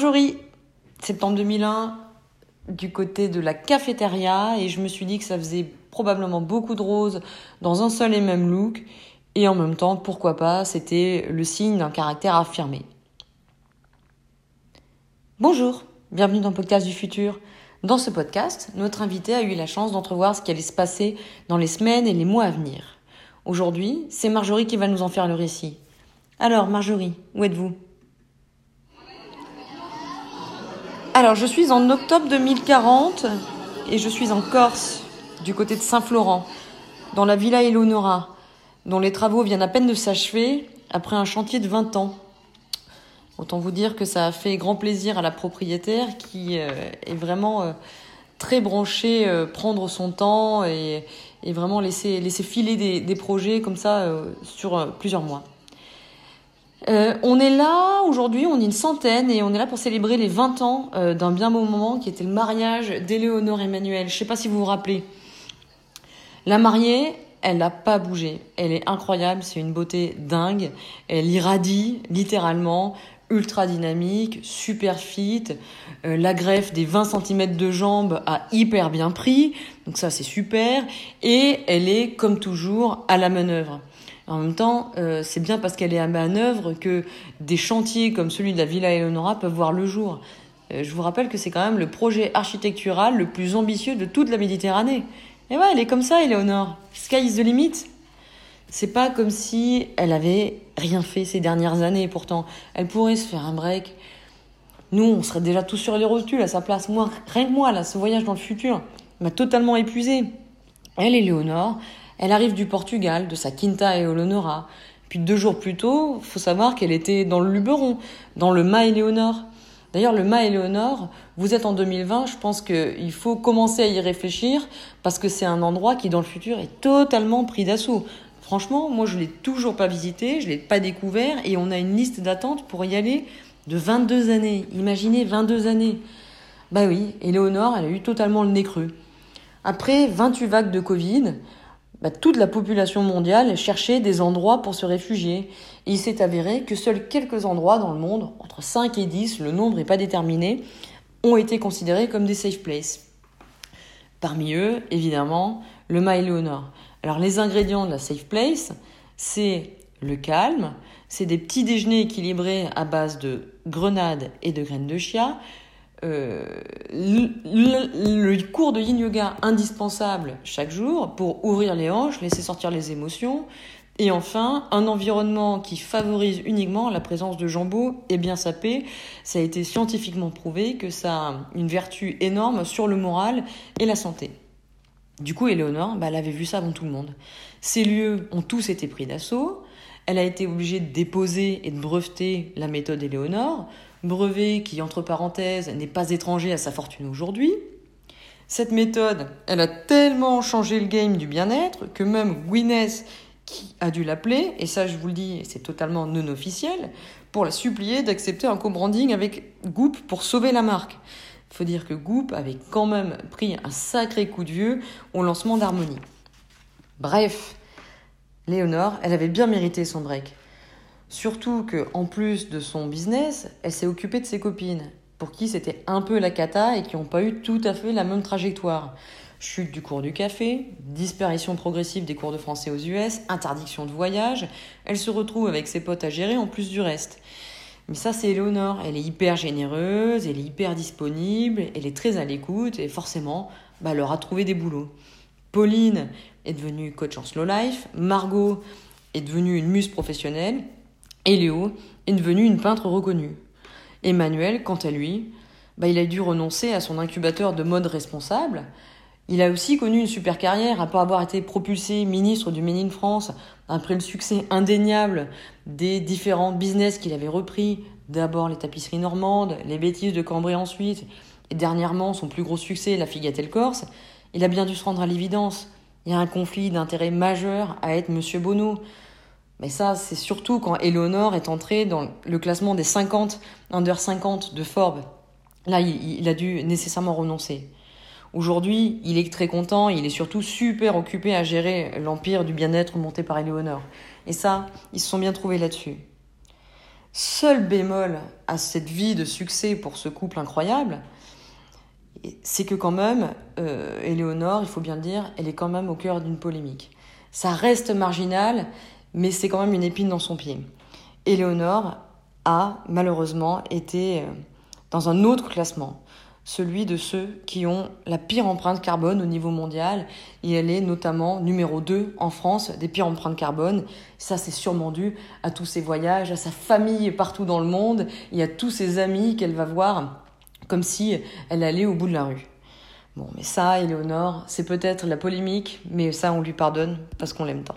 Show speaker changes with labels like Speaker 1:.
Speaker 1: Marjorie, septembre 2001, du côté de la cafétéria, et je me suis dit que ça faisait probablement beaucoup de roses dans un seul et même look, et en même temps, pourquoi pas, c'était le signe d'un caractère affirmé. Bonjour, bienvenue dans le Podcast du Futur. Dans ce podcast, notre invité a eu la chance d'entrevoir ce qui allait se passer dans les semaines et les mois à venir. Aujourd'hui, c'est Marjorie qui va nous en faire le récit. Alors, Marjorie, où êtes-vous? Alors, je suis en octobre 2040 et je suis en Corse, du côté de Saint-Florent, dans la villa Eleonora, dont les travaux viennent à peine de s'achever après un chantier de 20 ans. Autant vous dire que ça a fait grand plaisir à la propriétaire qui euh, est vraiment euh, très branchée, euh, prendre son temps et, vraiment laisser, filer des projets comme ça sur plusieurs mois. Euh, on est là aujourd'hui, on est une centaine et on est là pour célébrer les 20 ans euh, d'un bien beau moment qui était le mariage d'Éléonore Emmanuel. Je ne sais pas si vous vous rappelez. La mariée, elle n'a pas bougé. Elle est incroyable, c'est une beauté dingue. Elle irradie littéralement, ultra dynamique, super fit. Euh, la greffe des 20 cm de jambes a hyper bien pris, donc ça c'est super. Et elle est comme toujours à la manœuvre. En même temps, euh, c'est bien parce qu'elle est à manœuvre que des chantiers comme celui de la Villa Eleonora peuvent voir le jour. Euh, je vous rappelle que c'est quand même le projet architectural le plus ambitieux de toute la Méditerranée. Et ouais, elle est comme ça, Eleonore. Sky is the limit. C'est pas comme si elle avait rien fait ces dernières années. Pourtant, elle pourrait se faire un break. Nous, on serait déjà tous sur les rotules à sa place. Moi, rien que moi, là, ce voyage dans le futur m'a totalement épuisé. Elle, Eleonore, elle arrive du Portugal, de sa Quinta et Olonora. Puis deux jours plus tôt, faut savoir qu'elle était dans le Luberon, dans le Mât Éléonore. D'ailleurs, le Mât Éléonore, vous êtes en 2020, je pense qu'il faut commencer à y réfléchir parce que c'est un endroit qui, dans le futur, est totalement pris d'assaut. Franchement, moi, je l'ai toujours pas visité, je l'ai pas découvert et on a une liste d'attente pour y aller de 22 années. Imaginez 22 années. Bah oui, Éléonore, elle a eu totalement le nez creux. Après 28 vagues de Covid, bah, toute la population mondiale cherchait des endroits pour se réfugier. Il s'est avéré que seuls quelques endroits dans le monde, entre 5 et 10, le nombre n'est pas déterminé, ont été considérés comme des safe places. Parmi eux, évidemment, le Mât Léonore. Alors les ingrédients de la safe place, c'est le calme, c'est des petits déjeuners équilibrés à base de grenades et de graines de chia, euh, le, cours de yin yoga indispensable chaque jour pour ouvrir les hanches, laisser sortir les émotions. Et enfin, un environnement qui favorise uniquement la présence de jambon et bien sapé. Ça a été scientifiquement prouvé que ça a une vertu énorme sur le moral et la santé. Du coup, Éléonore, bah, elle avait vu ça avant tout le monde. Ces lieux ont tous été pris d'assaut. Elle a été obligée de déposer et de breveter la méthode Éléonore brevet qui, entre parenthèses, n'est pas étranger à sa fortune aujourd'hui. Cette méthode, elle a tellement changé le game du bien-être que même Gwyneth, qui a dû l'appeler, et ça je vous le dis, c'est totalement non officiel, pour la supplier d'accepter un co-branding avec Goop pour sauver la marque. Faut dire que Goop avait quand même pris un sacré coup de vieux au lancement d'Harmonie. Bref, Léonore, elle avait bien mérité son break. Surtout qu'en plus de son business, elle s'est occupée de ses copines, pour qui c'était un peu la cata et qui n'ont pas eu tout à fait la même trajectoire. Chute du cours du café, disparition progressive des cours de français aux US, interdiction de voyage, elle se retrouve avec ses potes à gérer en plus du reste. Mais ça, c'est Eleonore. Elle est hyper généreuse, elle est hyper disponible, elle est très à l'écoute et forcément, bah, elle leur a trouvé des boulots. Pauline est devenue coach en slow life, Margot est devenue une muse professionnelle et Léo est devenu une peintre reconnue. Emmanuel, quant à lui, bah, il a dû renoncer à son incubateur de mode responsable. Il a aussi connu une super carrière après avoir été propulsé ministre du Made in France après le succès indéniable des différents business qu'il avait repris. D'abord les tapisseries normandes, les bêtises de Cambrai ensuite, et dernièrement son plus gros succès, la Figatelle Corse. Il a bien dû se rendre à l'évidence. Il y a un conflit d'intérêt majeur à être Monsieur Bonneau. Mais ça, c'est surtout quand Eleonore est entrée dans le classement des 50 under 50 de Forbes. Là, il, a dû nécessairement renoncer. Aujourd'hui, il est très content, il est surtout super occupé à gérer l'empire du bien-être monté par Eleonore. Et ça, ils se sont bien trouvés là-dessus. Seul bémol à cette vie de succès pour ce couple incroyable, c'est que quand même, euh, Éléonore, il faut bien le dire, elle est quand même au cœur d'une polémique. Ça reste marginal, mais c'est quand même une épine dans son pied. Éléonore a malheureusement été euh, dans un autre classement, celui de ceux qui ont la pire empreinte carbone au niveau mondial. Et elle est notamment numéro 2 en France des pires empreintes carbone. Ça, c'est sûrement dû à tous ses voyages, à sa famille partout dans le monde et à tous ses amis qu'elle va voir comme si elle allait au bout de la rue. Bon, mais ça, Éléonore, c'est peut-être la polémique, mais ça, on lui pardonne parce qu'on l'aime tant.